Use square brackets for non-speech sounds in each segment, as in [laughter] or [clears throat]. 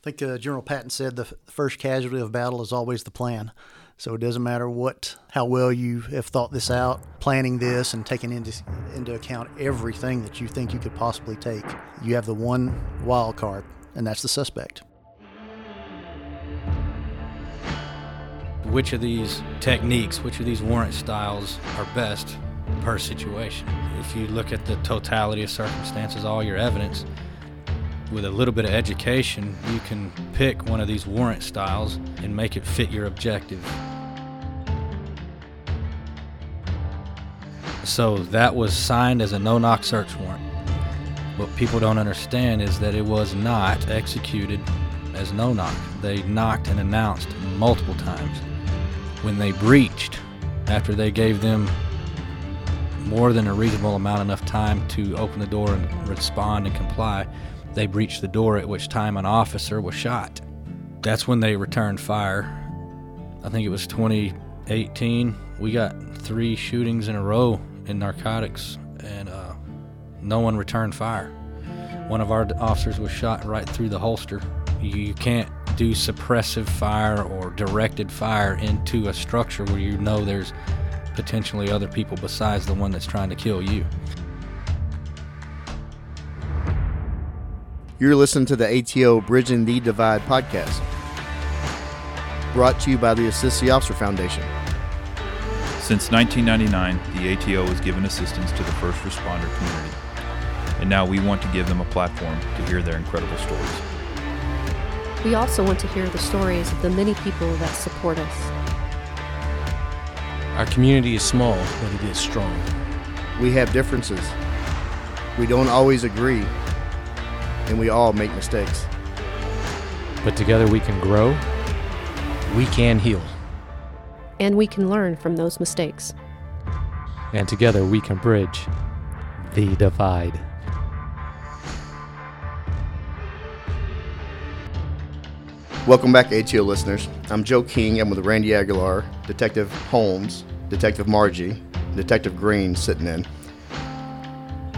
I think uh, General Patton said the first casualty of battle is always the plan. So it doesn't matter what, how well you have thought this out, planning this and taking into into account everything that you think you could possibly take. You have the one wild card, and that's the suspect. Which of these techniques, which of these warrant styles are best per situation? If you look at the totality of circumstances, all your evidence, with a little bit of education, you can pick one of these warrant styles and make it fit your objective. So that was signed as a no knock search warrant. What people don't understand is that it was not executed as no knock. They knocked and announced multiple times. When they breached, after they gave them more than a reasonable amount enough time to open the door and respond and comply, they breached the door, at which time an officer was shot. That's when they returned fire. I think it was 2018. We got three shootings in a row in narcotics, and uh, no one returned fire. One of our officers was shot right through the holster. You can't do suppressive fire or directed fire into a structure where you know there's potentially other people besides the one that's trying to kill you. You're listening to the ATO Bridging the Divide podcast, brought to you by the Assist the Officer Foundation. Since 1999, the ATO has given assistance to the first responder community, and now we want to give them a platform to hear their incredible stories. We also want to hear the stories of the many people that support us. Our community is small, but it is strong. We have differences. We don't always agree, and we all make mistakes. But together we can grow, we can heal, And we can learn from those mistakes. and together we can bridge the divide. Welcome back, ATO listeners. I'm Joe King. I'm with Randy Aguilar, Detective Holmes, Detective Margie, Detective Green sitting in.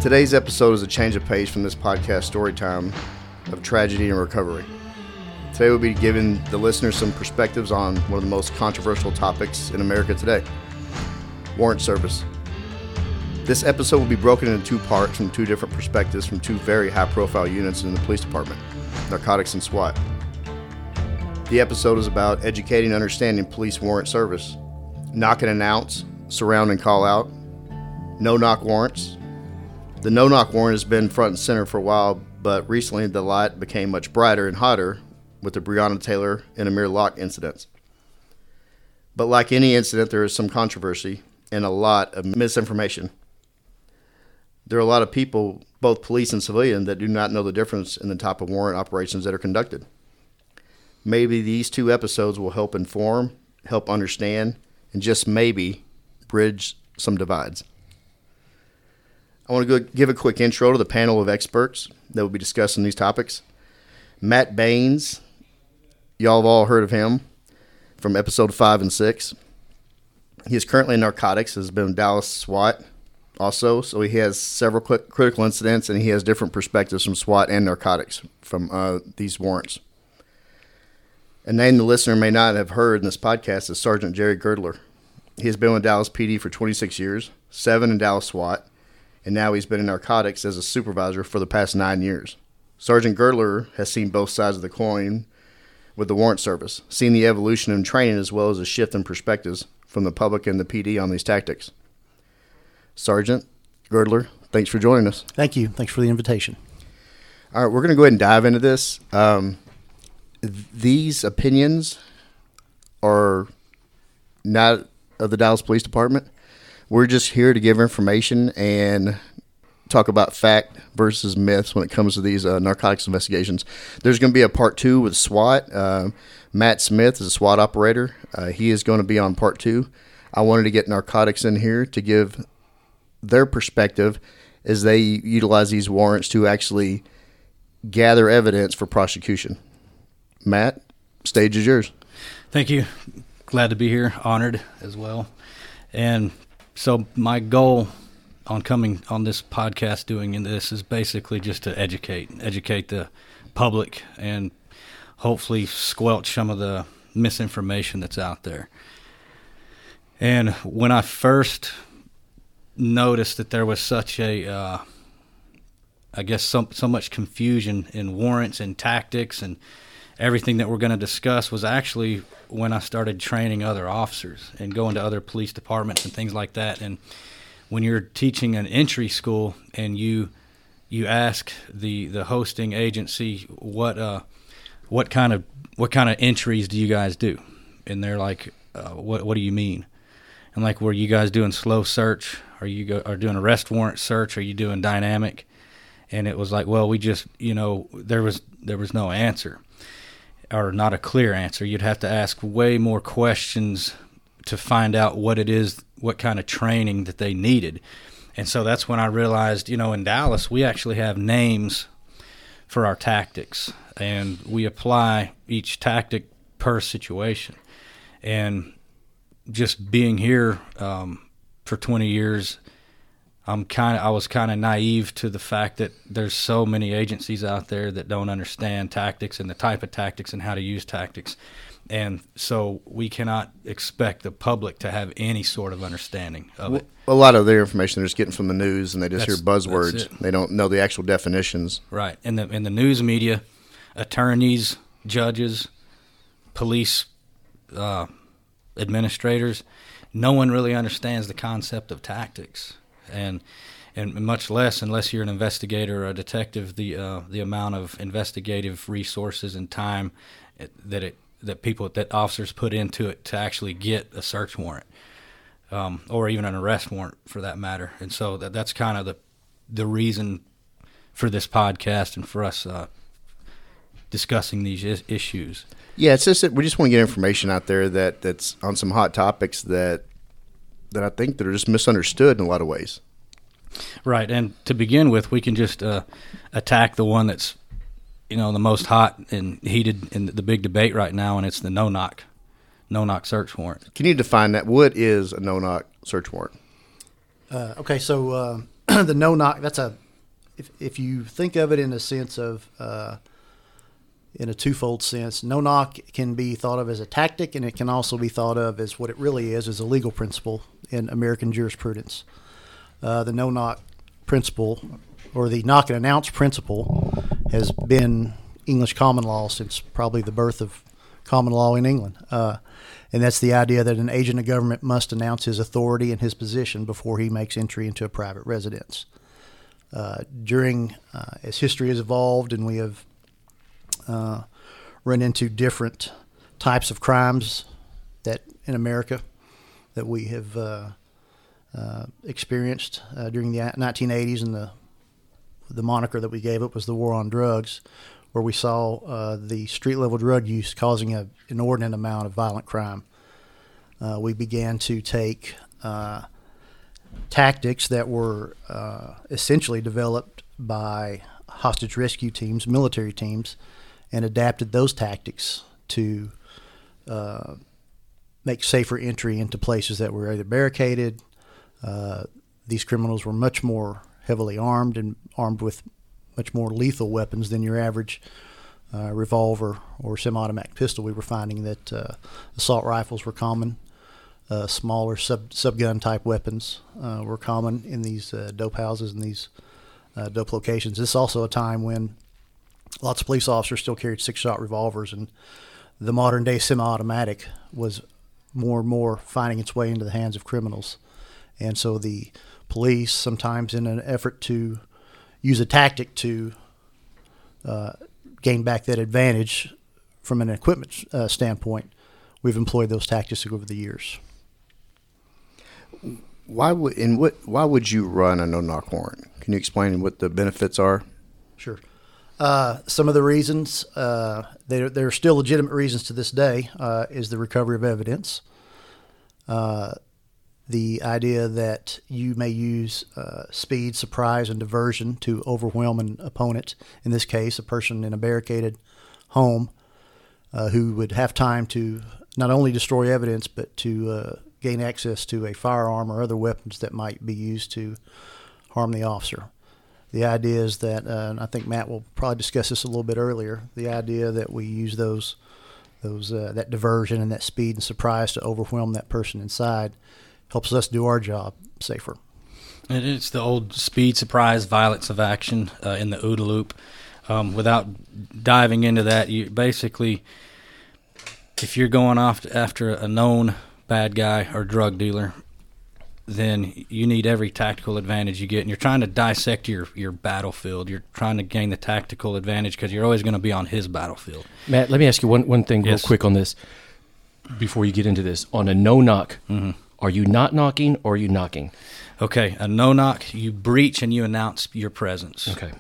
Today's episode is a change of pace from this podcast story time of tragedy and recovery. Today we'll be giving the listeners some perspectives on one of the most controversial topics in America today warrant service. This episode will be broken into two parts from two different perspectives from two very high profile units in the police department narcotics and SWAT. The episode is about educating and understanding police warrant service, knock and announce, surround and call out, no knock warrants. The no knock warrant has been front and center for a while, but recently the light became much brighter and hotter with the Breonna Taylor and Amir Locke incidents. But like any incident, there is some controversy and a lot of misinformation. There are a lot of people, both police and civilian, that do not know the difference in the type of warrant operations that are conducted. Maybe these two episodes will help inform, help understand, and just maybe bridge some divides. I want to go give a quick intro to the panel of experts that will be discussing these topics. Matt Baines, y'all have all heard of him from episode five and six. He is currently in narcotics, has been Dallas SWAT also, so he has several critical incidents and he has different perspectives from SWAT and narcotics from uh, these warrants. A name the listener may not have heard in this podcast is Sergeant Jerry Girdler. He has been with Dallas PD for 26 years, seven in Dallas SWAT, and now he's been in narcotics as a supervisor for the past nine years. Sergeant Girdler has seen both sides of the coin with the warrant service, seen the evolution in training as well as a shift in perspectives from the public and the PD on these tactics. Sergeant Girdler, thanks for joining us. Thank you. Thanks for the invitation. All right, we're going to go ahead and dive into this. Um, th- these opinions are not of the Dallas Police Department. We're just here to give information and talk about fact versus myths when it comes to these uh, narcotics investigations. There's going to be a part two with SWAT. Uh, Matt Smith is a SWAT operator. Uh, he is going to be on part two. I wanted to get narcotics in here to give their perspective as they utilize these warrants to actually gather evidence for prosecution. Matt, stage is yours. Thank you. Glad to be here. Honored as well. And so my goal on coming on this podcast doing this is basically just to educate, educate the public and hopefully squelch some of the misinformation that's out there. And when I first noticed that there was such a, uh, I guess, so, so much confusion in warrants and tactics and everything that we're going to discuss was actually when I started training other officers and going to other police departments and things like that. And when you're teaching an entry school and you you ask the the hosting agency what uh what kind of what kind of entries do you guys do, and they're like, uh, what what do you mean? And like, were you guys doing slow search? Are you go, are doing arrest warrant search? Are you doing dynamic? And it was like, well, we just you know there was there was no answer or not a clear answer. You'd have to ask way more questions to find out what it is, what kind of training that they needed. And so that's when I realized, you know, in Dallas, we actually have names for our tactics, and we apply each tactic per situation. And just being here um, for 20 years, I'm kind of I was kind of naive to the fact that there's so many agencies out there that don't understand tactics and the type of tactics and how to use tactics. And so we cannot expect the public to have any sort of understanding of it. A lot of their information they're just getting from the news, and they just That's- hear buzzwords. They don't know the actual definitions. Right. And the in the news media, attorneys, judges, police uh, administrators, no one really understands the concept of tactics, and and much less unless you're an investigator or a detective, the uh, the amount of investigative resources and time that it that people that officers put into it to actually get a search warrant. Um, or even an arrest warrant for that matter, and so that, that's kind of the the reason for this podcast and for us uh, discussing these is- issues. Yeah, it's just that we just want to get information out there that that's on some hot topics that that I think that are just misunderstood in a lot of ways. Right, and to begin with, we can just uh, attack the one that's you know the most hot and heated in the big debate right now, and it's the no knock, no knock search warrant. Can you define that? What is a no knock search warrant? Uh, okay, so uh, [clears throat] the no knock, that's a, if, if you think of it in a sense of, uh, in a twofold sense, no knock can be thought of as a tactic and it can also be thought of as what it really is, as a legal principle in American jurisprudence. Uh, the no knock principle, or the knock and announce principle, has been English common law since probably the birth of common law in England. Uh, and that's the idea that an agent of government must announce his authority and his position before he makes entry into a private residence. Uh, during, uh, as history has evolved and we have uh, run into different types of crimes that in America that we have uh, uh, experienced uh, during the 1980s and the the moniker that we gave it was the war on drugs, where we saw uh, the street level drug use causing an inordinate amount of violent crime. Uh, we began to take tactics that were essentially developed by hostage rescue teams, military teams, and adapted those tactics to uh, make safer entry into places that were either barricaded. Uh, these criminals were much more heavily armed and armed with much more lethal weapons than your average uh, revolver or semi-automatic pistol. We were finding that uh, assault rifles were common. Uh, smaller sub subgun type weapons uh, were common in these uh, dope houses and these uh, dope locations. This is also a time when lots of police officers still carried six shot revolvers, and the modern day semi automatic was more and more finding its way into the hands of criminals. And so the police, sometimes in an effort to use a tactic to uh, gain back that advantage from an equipment uh, standpoint, we've employed those tactics over the years. Why would and what? Why would you run a no knock warrant? Can you explain what the benefits are? Sure. Uh, some of the reasons, uh, there, are still legitimate reasons to this day, uh, is the recovery of evidence. Uh, the idea that you may use uh, speed, surprise, and diversion to overwhelm an opponent, in this case, a person in a barricaded home uh, who would have time to not only destroy evidence, but to gain access to a firearm or other weapons that might be used to harm the officer. The idea is that, uh, I think Matt will probably discuss this a little bit earlier. The idea that we use those, those uh, that diversion and that speed and surprise to overwhelm that person inside, helps us do our job safer. And it's the old speed, surprise, violence of action uh, in the OODA loop. Um, without diving into that, you basically, if you're going off after a known bad guy or drug dealer, then you need every tactical advantage you get. And you're trying to dissect your, your battlefield. You're trying to gain the tactical advantage because you're always going to be on his battlefield. Matt, let me ask you one, one thing Yes. real quick on this before you get into this. On a no knock, are you not knocking or are you knocking? Okay, a no knock, you breach and you announce your presence. Okay.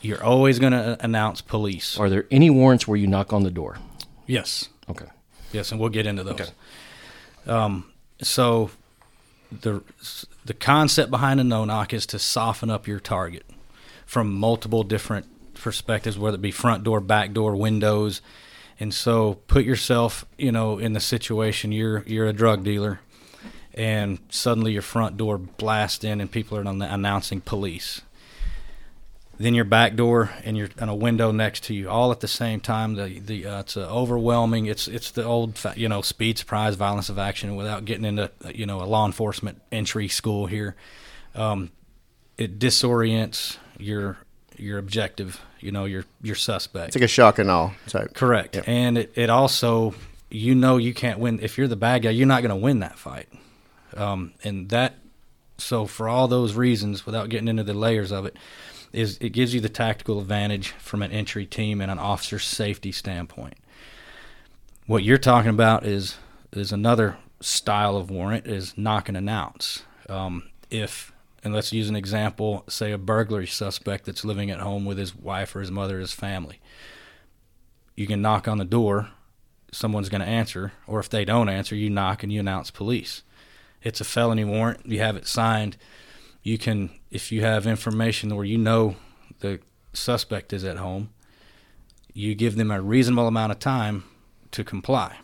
You're always going to announce police. Are there any warrants where you knock on the door? Yes. Okay. Yes, and we'll get into those. Um, so the the concept behind a no knock is to soften up your target from multiple different perspectives, whether it be front door, back door, windows. And so put yourself, you know, in the situation you're you're a drug dealer and suddenly your front door blasts in and people are announcing police. Then your back door and your and a window next to you, all at the same time. The the uh, it's overwhelming. It's it's the old you know speed, surprise, violence of action. Without getting into you know a law enforcement entry school here, um, it disorients your your objective. You know your your suspect. It's like a shock and awe type. Correct. And it, it also, you know, you can't win. If you're the bad guy, you're not going to win that fight. Um, and that, so for all those reasons, without getting into the layers of it, is it gives you the tactical advantage from an entry team and an officer safety standpoint. What you're talking about is is another style of warrant is knock and announce. Um, if and let's use an example, say a burglary suspect that's living at home with his wife or his mother or his family. You can knock on the door, someone's going to answer, or if they don't answer, you knock and you announce police. It's a felony warrant. You have it signed. You can, if you have information where you know the suspect is at home, you give them a reasonable amount of time to comply.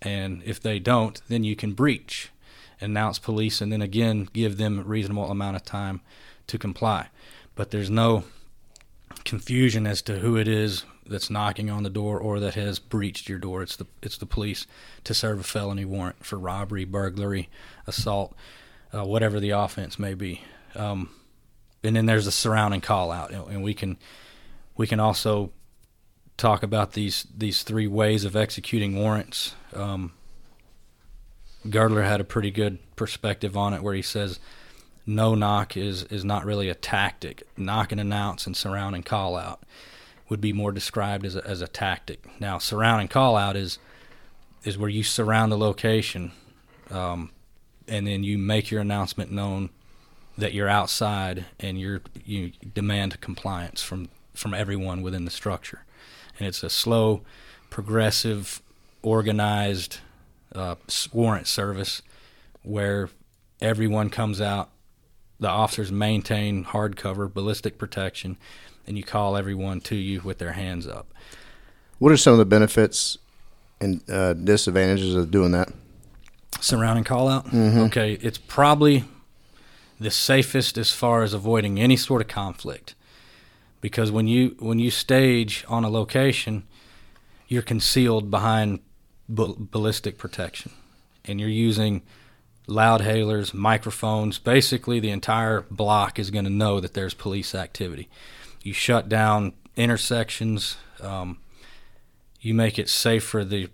And if they don't, then you can breach, announce police, and then again give them a reasonable amount of time to comply. But there's no confusion as to who it is that's knocking on the door or that has breached your door. It's the it's the police to serve a felony warrant for robbery, burglary, assault, uh, whatever the offense may be. Um, and then there's the surround and call out, and, and we can we can also talk about these these three ways of executing warrants. Um, Girdler had a pretty good perspective on it, where he says no knock is is not really a tactic. Knock and announce and surround and call out would be more described as a, as a tactic. Now, surround and call out is is where you surround the location, um, and then you make your announcement known that you're outside and you're you demand compliance from from everyone within the structure, and it's a slow, progressive, organized uh, warrant service where everyone comes out. The officers maintain hard cover, ballistic protection, and you call everyone to you with their hands up. What are some of the benefits and uh, disadvantages of doing that? Surround and call out? Okay, it's probably the safest as far as avoiding any sort of conflict. Because when you when you stage on a location, you're concealed behind bal- ballistic protection, and you're using loud hailers, microphones. Basically, the entire block is going to know that there's police activity. You shut down intersections. Um, you make it safe for the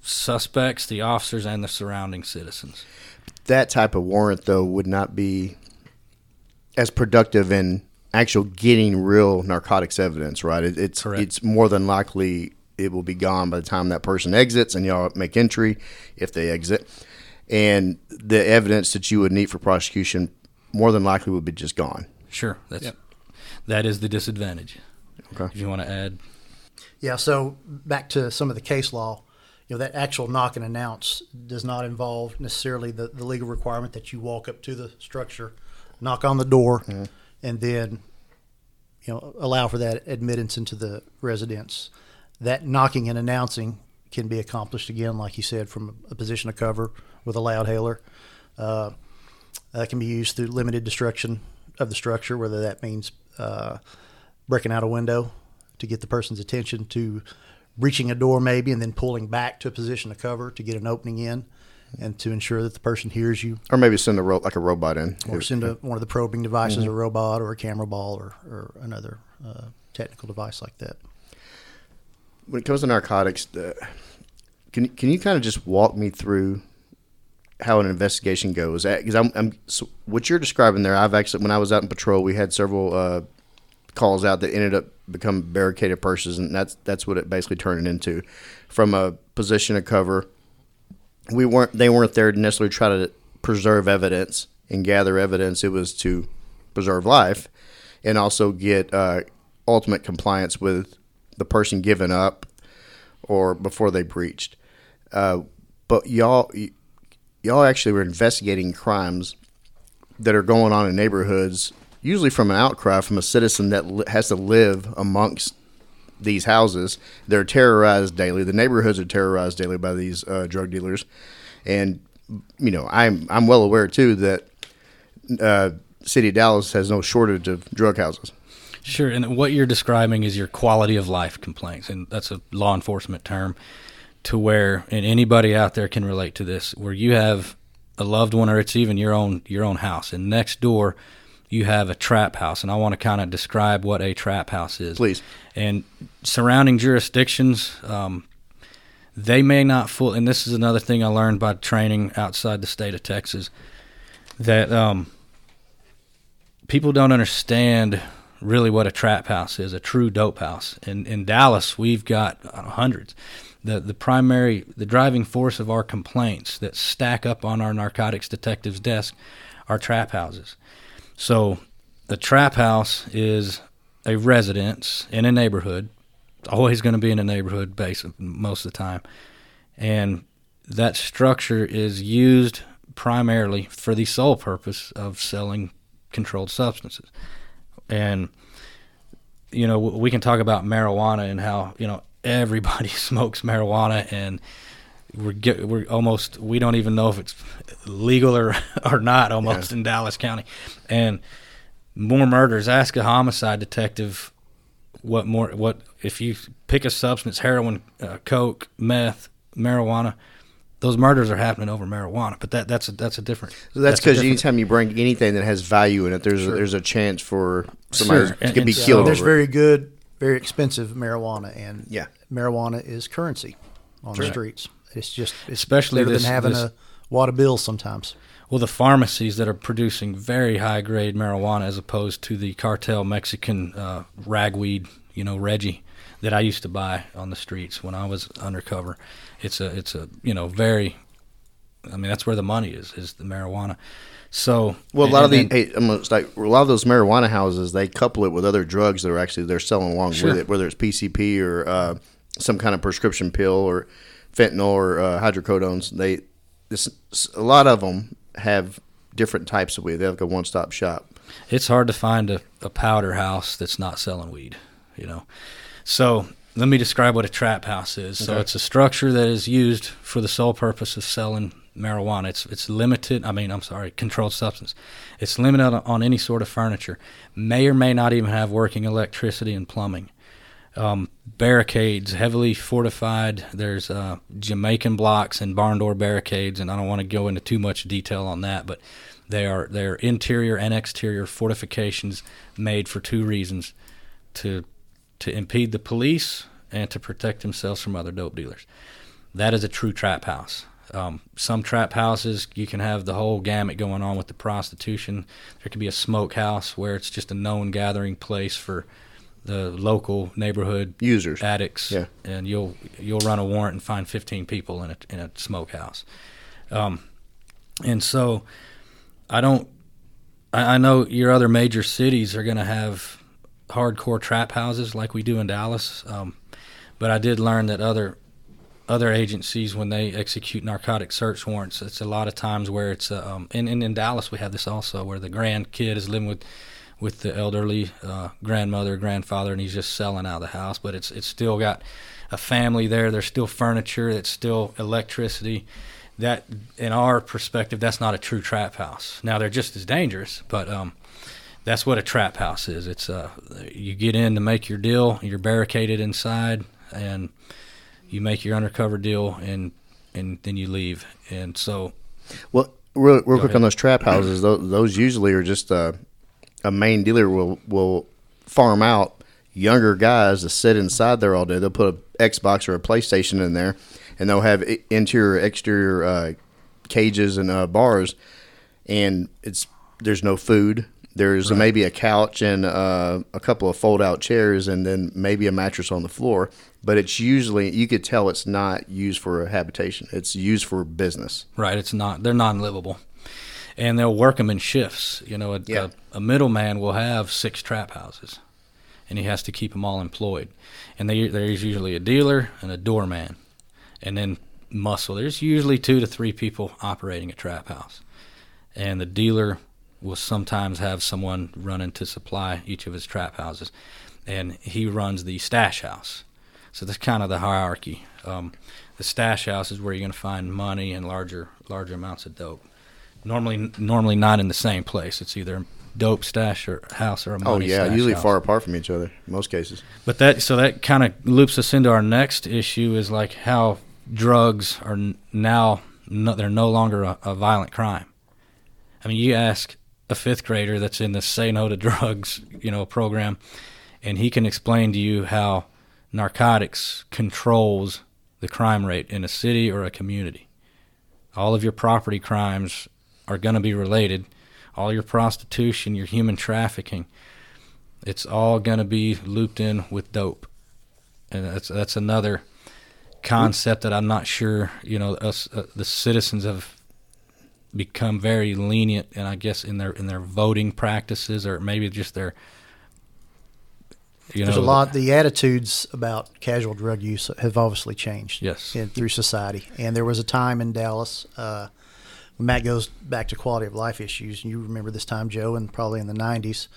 suspects, the officers, and the surrounding citizens. That type of warrant, though, would not be as productive in actual getting real narcotics evidence, right? It, it's Correct. it's more than likely it will be gone by the time that person exits and y'all make entry if they exit. And the evidence that you would need for prosecution more than likely would be just gone. Sure, that's that is the disadvantage. Okay. If you want to add, Yeah, so back to some of the case law, you know, that actual knock and announce does not involve necessarily the, the legal requirement that you walk up to the structure, knock on the door, and then, you know, allow for that admittance into the residence. That knocking and announcing can be accomplished again, like you said, from a position of cover with a loud hailer. Uh, that can be used through limited destruction of the structure, whether that means uh, breaking out a window to get the person's attention, to breaching a door maybe, and then pulling back to a position of cover to get an opening in, and to ensure that the person hears you, Or maybe send a ro- like a robot in. or send a, one of the probing devices, a robot, or a camera ball, or, or another uh, technical device like that. when it comes to narcotics, uh, can can you kind of just walk me through how an investigation goes? Because I'm, I'm so what you're describing there. I've actually when I was out in patrol, we had several uh, calls out that ended up becoming barricaded purses, and that's that's what it basically turned into. From a position of cover, we weren't they weren't there to necessarily try to preserve evidence and gather evidence. It was to preserve life and also get uh, ultimate compliance with the person giving up or before they breached. Uh, but y'all, y'all actually were investigating crimes that are going on in neighborhoods, usually from an outcry from a citizen that li- has to live amongst these houses. They're terrorized daily. The neighborhoods are terrorized daily by these uh, drug dealers, and you know I'm I'm well aware too that uh, city of Dallas has no shortage of drug houses. Sure, and what you're describing is your quality of life complaints, and that's a law enforcement term. To where, and anybody out there can relate to this, where you have a loved one, or it's even your own your own house, and next door you have a trap house, and I want to kind of describe what a trap house is. Please. And surrounding jurisdictions, um, they may not full. And this is another thing I learned by training outside the state of Texas, that um, people don't understand really what a trap house is, a true dope house. In in Dallas, we've got uh, hundreds. The the primary the driving force of our complaints that stack up on our narcotics detective's desk are trap houses. So the trap house is a residence in a neighborhood. It's always going to be in a neighborhood base most of the time. And that structure is used primarily for the sole purpose of selling controlled substances. And you know, we can talk about marijuana and how, you know, everybody [laughs] smokes marijuana and we're get, we're almost we don't even know if it's legal or [laughs] or not almost in Dallas County. And more murders ask a homicide detective what more what if you pick a substance heroin uh, coke meth marijuana those murders are happening over marijuana but that that's a, that's a different So that's because anytime you bring anything that has value in it, there's a, there's a chance for somebody Sure. to And- be and so- killed. There's over it. very good, very expensive marijuana, and Yeah. marijuana is currency on the Right. streets. It's just it's Especially better this- than having this- a wad of bills sometimes. Well, the pharmacies that are producing very high grade marijuana, as opposed to the cartel Mexican uh, ragweed, you know, Reggie, that I used to buy on the streets when I was undercover. It's a, it's a, you know, very. I mean, that's where the money is, is the marijuana. So, Well, a lot of the and- hey, I'm gonna, like a lot of those marijuana houses, they couple it with other drugs that are actually they're selling along Sure. with it, whether it's PCP or uh, some kind of prescription pill or fentanyl or uh, hydrocodones. They this a lot of them have different types of weed. They have like a one stop shop. it's hard to find a, a powder house that's not selling weed, you know. So let me describe what a trap house is. So it's a structure that is used for the sole purpose of selling marijuana. It's it's limited. I mean, I'm sorry, controlled substance. It's limited on, on any sort of furniture. May or may not even have working electricity and plumbing. Um, barricades, heavily fortified. There's uh, Jamaican blocks and barn door barricades, and I don't want to go into too much detail on that, but they are they are interior and exterior fortifications made for two reasons: to to impede the police and to protect themselves from other dope dealers. That is a true trap house. Um, some trap houses you can have the whole gamut going on with the prostitution. There could be a smoke house where it's just a known gathering place for the local neighborhood Users. addicts, Yeah. and you'll you'll run a warrant and find 15 people in a in a smokehouse. Um, and so, I don't. I, I know your other major cities are going to have hardcore trap houses like we do in Dallas, um, but I did learn that other other agencies when they execute narcotic search warrants, it's a lot of times where it's uh, um, and, and in Dallas we have this also where the grandkid is living with with the elderly uh, grandmother, grandfather, and he's just selling out of the house. But it's it's still got a family there. There's still furniture. It's still electricity. That, in our perspective, that's not a true trap house. Now they're just as dangerous, but um, that's what a trap house is. It's uh, you get in to make your deal. You're barricaded inside, and you make your undercover deal, and and then you leave. And so, Well, real, real quick ahead. on those trap houses, those, those usually are just uh, a main dealer will will farm out younger guys to sit inside there all day. They'll put a Xbox or a PlayStation in there, and they'll have interior, exterior uh, cages and uh, bars, and it's there's no food. There's maybe a couch and uh, a couple of fold out chairs, and then maybe a mattress on the floor. But it's usually you could tell it's not used for a habitation. It's used for business. right, it's not. They're non-livable, and they'll work them in shifts. You know, a, Yeah. a, a middleman will have six trap houses, and he has to keep them all employed. And they, there's usually a dealer and a doorman, and then muscle. There's usually two to three people operating a trap house, and the dealer will sometimes have someone running to supply each of his trap houses, and he runs the stash house. So that's kind of the hierarchy. Um, the stash house is where you're going to find money and larger larger amounts of dope. Normally, normally not in the same place. It's either dope stash or house or a Oh yeah, stash usually house. far apart from each other. In most cases. But that so that kind of loops us into our next issue is like how drugs are now no, they're no longer a, a violent crime. I mean, you ask a fifth grader that's in the Say No to Drugs, you know, program, and he can explain to you how narcotics controls the crime rate in a city or a community. All of your property crimes are going to be related. All your prostitution, your human trafficking, it's all going to be looped in with dope, and that's that's another concept that I'm not sure. You know, us uh, the citizens have become very lenient, and I guess in their in their voting practices, or maybe just their you There's a lot. The attitudes about casual drug use have obviously changed. Yes. in, through society. And there was a time in Dallas. Uh, when Matt goes back to quality of life issues. You remember this time, Joe, and probably in the '90s.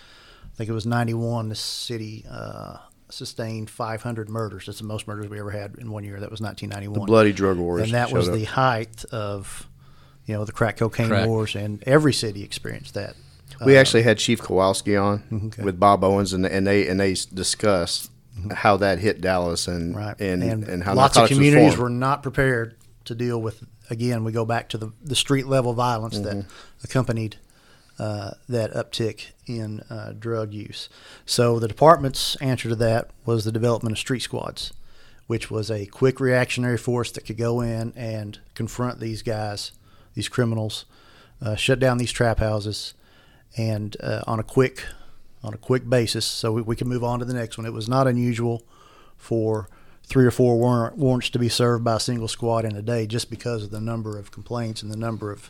I think it was '91. The city uh, sustained 500 murders. That's the most murders we ever had in one year. That was 1991. The Bloody drug wars. and that was up. the height of, you know, the crack cocaine Crack. wars, and every city experienced that. We Uh, actually had Chief Kowalski on Okay. with Bob Owens, and and they and they s- discussed how that hit Dallas and Mm-hmm. right and, and, how lots of communities formed. were not prepared to deal with. Again, we go back to the the street level violence that Mm-hmm. accompanied uh, that uptick in uh, drug use. So the department's answer to that was the development of street squads, which was a quick reactionary force that could go in and confront these guys, these criminals, uh, shut down these trap houses, and uh, on a quick on a quick basis, so we, we can move on to the next one. It was not unusual for three or four warrant, warrants to be served by a single squad in a day, just because of the number of complaints and the number of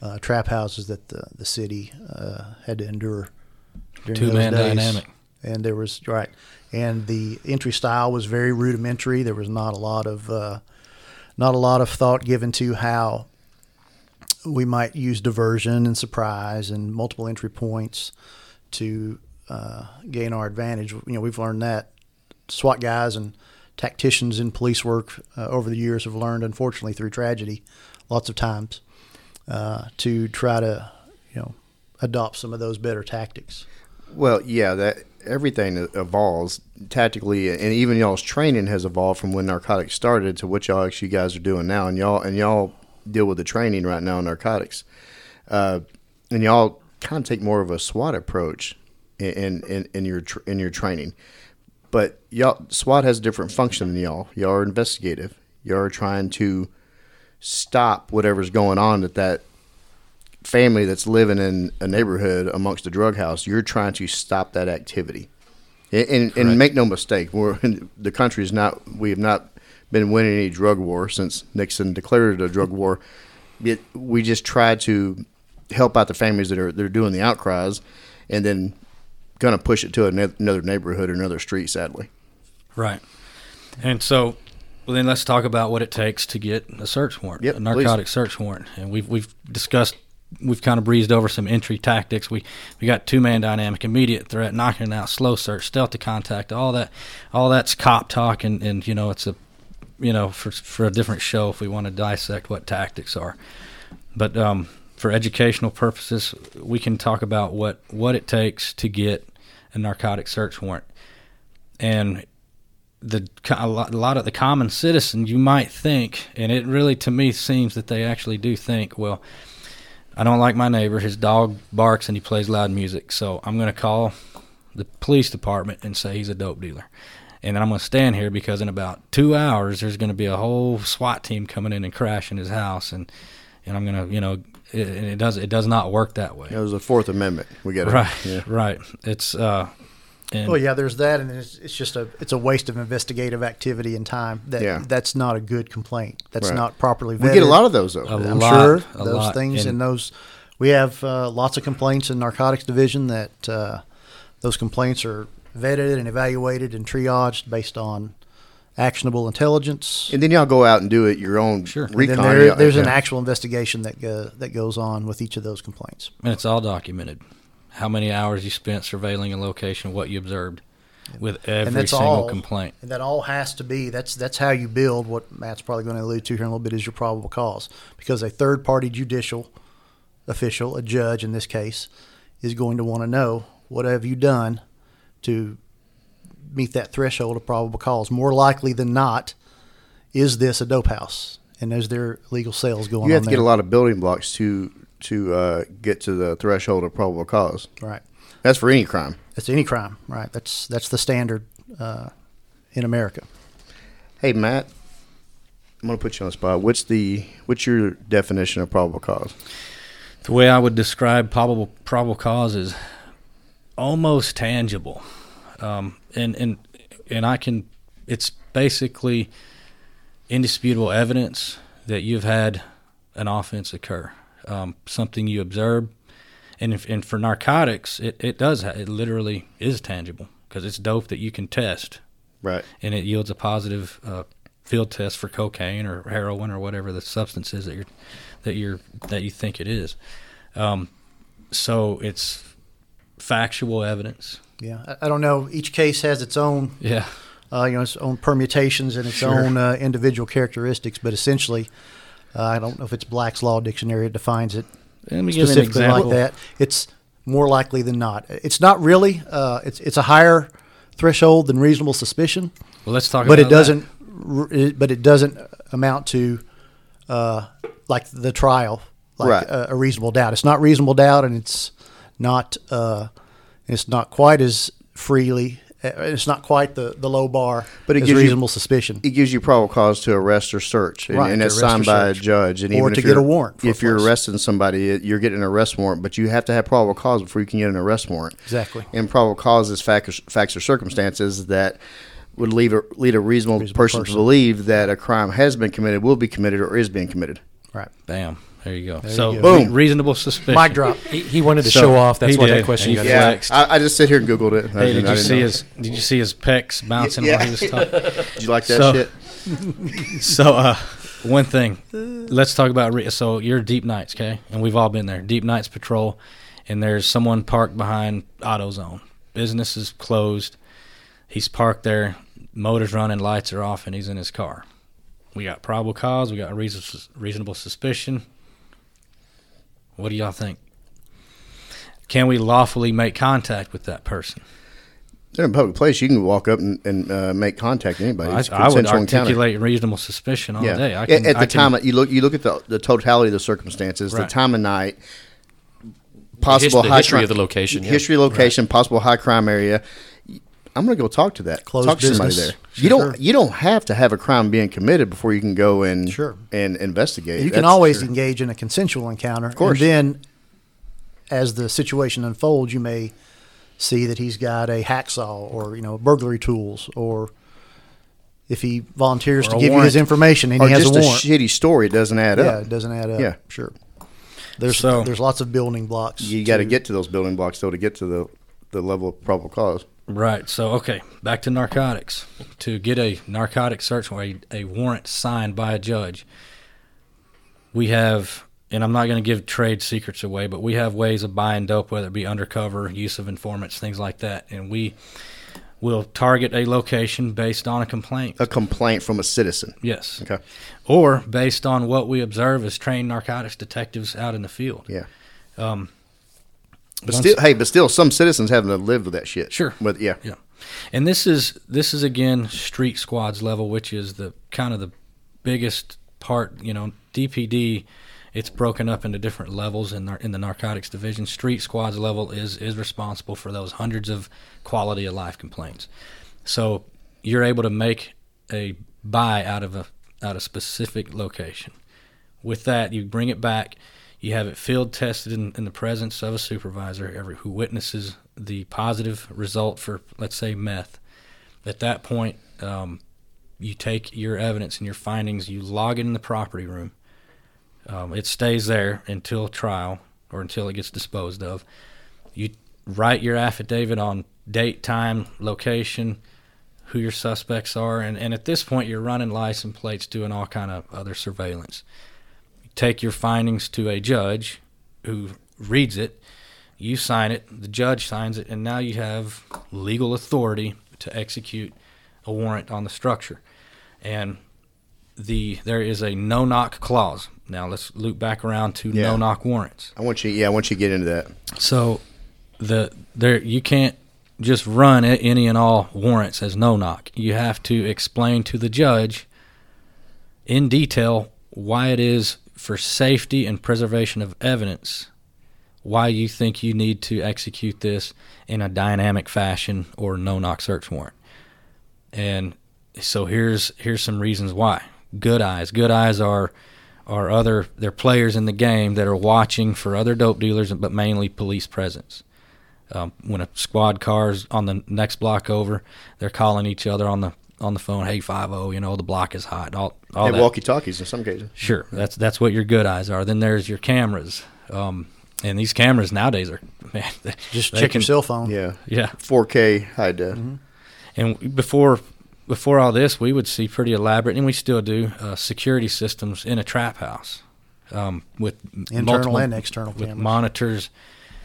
uh, trap houses that the the city uh, had to endure. during those Two-man days. dynamic. and there was right, and the entry style was very rudimentary. There was not a lot of uh, not a lot of thought given to how we might use diversion and surprise and multiple entry points to uh, gain our advantage. You know, we've learned that SWAT guys and tacticians in police work uh, over the years have learned, unfortunately, through tragedy, lots of times, uh, to try to, you know, adopt some of those better tactics. Well, yeah, that everything evolves tactically, and even y'all's training has evolved from when narcotics started to what y'all actually guys are doing now, and y'all and y'all deal with the training right now in narcotics, uh, and y'all kind of take more of a SWAT approach in in, in your in your training, but y'all SWAT has a different function than y'all. Y'all are investigative. Y'all are trying to stop whatever's going on at that family that's living in a neighborhood amongst a drug house, you're trying to stop that activity. And, and, and make no mistake, we're, the country is not. We have not been winning any drug war since Nixon declared it a drug war. It, we just try to help out the families that are that are doing the outcries, and then gonna push it to another neighborhood or another street. Sadly, Right. And so, well, then let's talk about what it takes to get a search warrant, Yep, a narcotic search warrant. And we've we've discussed, we've kind of breezed over some entry tactics. We we got two man dynamic, immediate threat, knocking it out, slow search, stealth to contact, all that, all that's cop talk, and and you know it's a, you know for for a different show if we want to dissect what tactics are. But um, for educational purposes, we can talk about what what it takes to get a narcotic search warrant, and the a lot, of the common citizen you might think, and it really to me seems that they actually do think, well, I don't like my neighbor. His dog barks and he plays loud music, so I'm going to call the police department and say he's a dope dealer. And then I'm going to stand here because in about two hours there's going to be a whole SWAT team coming in and crashing his house, and and I'm going to you know it, and it does it does not work that way. It was the Fourth Amendment. We get it. Right, Yeah. right. It's uh, and Well, yeah, there's that, and it's, it's just a it's a waste of investigative activity and time. That Yeah. that's not a good complaint. That's Right. not properly vetted. We get a lot of those though. A I'm lot, sure a those lot. things And- and those we have uh, lots of complaints in narcotics division that uh, those complaints are vetted and evaluated and triaged based on actionable intelligence. and then y'all go out and do it your own Sure. And And recon. then there, Yeah, there's an actual investigation that go, that goes on with each of those complaints. and it's all documented. How many hours you spent surveilling a location, what you observed, with every and that's single all complaint. And that all has to be that's that's how you build what Matt's probably going to allude to here in a little bit is your probable cause because a third party judicial official, a judge in this case, is going to want to know what have you done to meet that threshold of probable cause. More likely than not, is this a dope house and is there legal sales going on? You on have to there? get a lot of building blocks to to uh, get to the threshold of probable cause. right. That's for any crime. That's any crime, right? That's that's the standard uh, in America. Hey Matt, I'm gonna put you on the spot. What's the what's your definition of probable cause? The way I would describe probable probable cause is almost tangible, um, and and and I can. It's basically indisputable evidence that you've had an offense occur, um, something you observe, and if, and for narcotics, it it does ha- it literally is tangible because it's dope that you can test Right. and it yields a positive uh, field test for cocaine or heroin or whatever the substance is that you're that you're that you think it is. Um, so it's factual evidence. Yeah, I, I don't know. Each case has its own Yeah. uh, you know, its own permutations and its Sure. own uh, individual characteristics. But essentially, uh, I don't know if it's Black's Law Dictionary that defines it Let me give an specifically example. like that. It's more likely than not. It's not really. Uh, it's it's a higher threshold than reasonable suspicion, Well, let's talk. but about it doesn't. r- It, but it doesn't amount to uh, like the trial, like Right. a, a reasonable doubt. It's not reasonable doubt, and it's not. It's not quite as freely. uh, It's not quite the, the low bar, But it as gives you- reasonable suspicion. It gives you probable cause to arrest or search, and, Right, and to that's signed by a judge. And Or even to if get a you're- warrant for a if you're arresting somebody, you're getting an arrest warrant, but you have to have probable cause before you can get an arrest warrant. Exactly. And probable cause is facts, facts or circumstances that would leave a, lead a reasonable, Reasonable person, to believe that a crime has been committed, will be committed, or is being committed. Right. Bam. There you go. There so you go. Boom. reasonable suspicion. Mic drop. He, he wanted to So, show off. That's he why did, that question and got Yeah, flexed. I, I just sit here and googled it. Hey, didn't- did I you see know. his? Did you see his pecs bouncing Yeah. while he was talking? [laughs] Did you like that So- shit? [laughs] So, uh, one thing, let's talk about. Re- so, you're deep nights, okay? And we've all been there. Deep nights patrol, and there's someone parked behind AutoZone. Business is closed. He's parked there. Motor's running, lights are off, and he's in his car. We got probable cause. We got reason- reasonable suspicion. What do y'all think? Can we lawfully make contact with that person? They're in a public place. You can walk up and, and uh, make contact with anybody. I, It's a I would consensual encounter. articulate reasonable suspicion all yeah. day. I At- can, at, the I can- time, you look you look at the, the totality of the circumstances, the time of night, possible the high history crime, of the location, yeah. history, location, possible high crime area. I'm going to go talk to that. Closed talk to somebody business. there. Sure. You don't you don't have to have a crime being committed before you can go and Sure. and investigate. You can That's- always engage in a consensual encounter. Of course. And then, as the situation unfolds, you may see that he's got a hacksaw or you know burglary tools, or if he volunteers Or to a give you his information and or he has just a a, warrant. shitty story It doesn't add yeah, up. it doesn't add up. Yeah. sure. There's So- there's lots of building blocks. You got to get to those building blocks though to get to the the level of probable cause. Right. So, okay, back to narcotics. To get a narcotic search warrant, a, a warrant signed by a judge, we have, and I'm not going to give trade secrets away, but we have ways of buying dope, whether it be undercover, use of informants, things like that. And we will target a location based on a complaint. A complaint from a citizen. Yes. Okay. Or based on what we observe as trained narcotics detectives out in the field. Yeah. Um, But once- still, hey, but still, some citizens having to live with that shit. Sure. But yeah. Yeah. And this is this is again street squads level, which is the kind of the biggest part. You know, DPD. It's broken up into different levels in, nar- in the narcotics division. Street squads level is is responsible for those hundreds of quality of life complaints. So you're able to make a buy out of a out of specific location. With that, you bring it back. You have it field tested in, in the presence of a supervisor, every who witnesses the positive result for, let's say, meth. At that point, um, you take your evidence and your findings, you log it in the property room. Um, it stays there until trial or until it gets disposed of. You write your affidavit on date, time, location, who your suspects are, and, and at this point, you're running license plates, doing all kind of other surveillance take your findings to a judge who reads it, you sign it, the judge signs it, and now you have legal authority to execute a warrant on the structure. And the there is a no knock clause. Now let's loop back around to Yeah. no knock warrants. I want you. Yeah, I want you to get into that. So the there you can't just run any and all warrants as no knock. You have to explain to the judge in detail why it is for safety and preservation of evidence why you think you need to execute this in a dynamic fashion or no knock search warrant. And so here's here's some reasons why. Good eyes. Good eyes are are other they're players in the game that are watching for other dope dealers, but mainly police presence. Um, when a squad car's on the next block over, they're calling each other on the on the phone. Hey, five zero, you know the block is hot. All all Hey, that. walkie talkies in some cases. Sure, that's that's what your good eyes are. Then there's your cameras, um, and these cameras nowadays are [laughs] man. they- Just they check can- your cell phone. Yeah. Yeah, 4K high def. and before before all this, we would see pretty elaborate, and we still do, uh, security systems in a trap house um, with Internal multiple- and external with cameras. monitors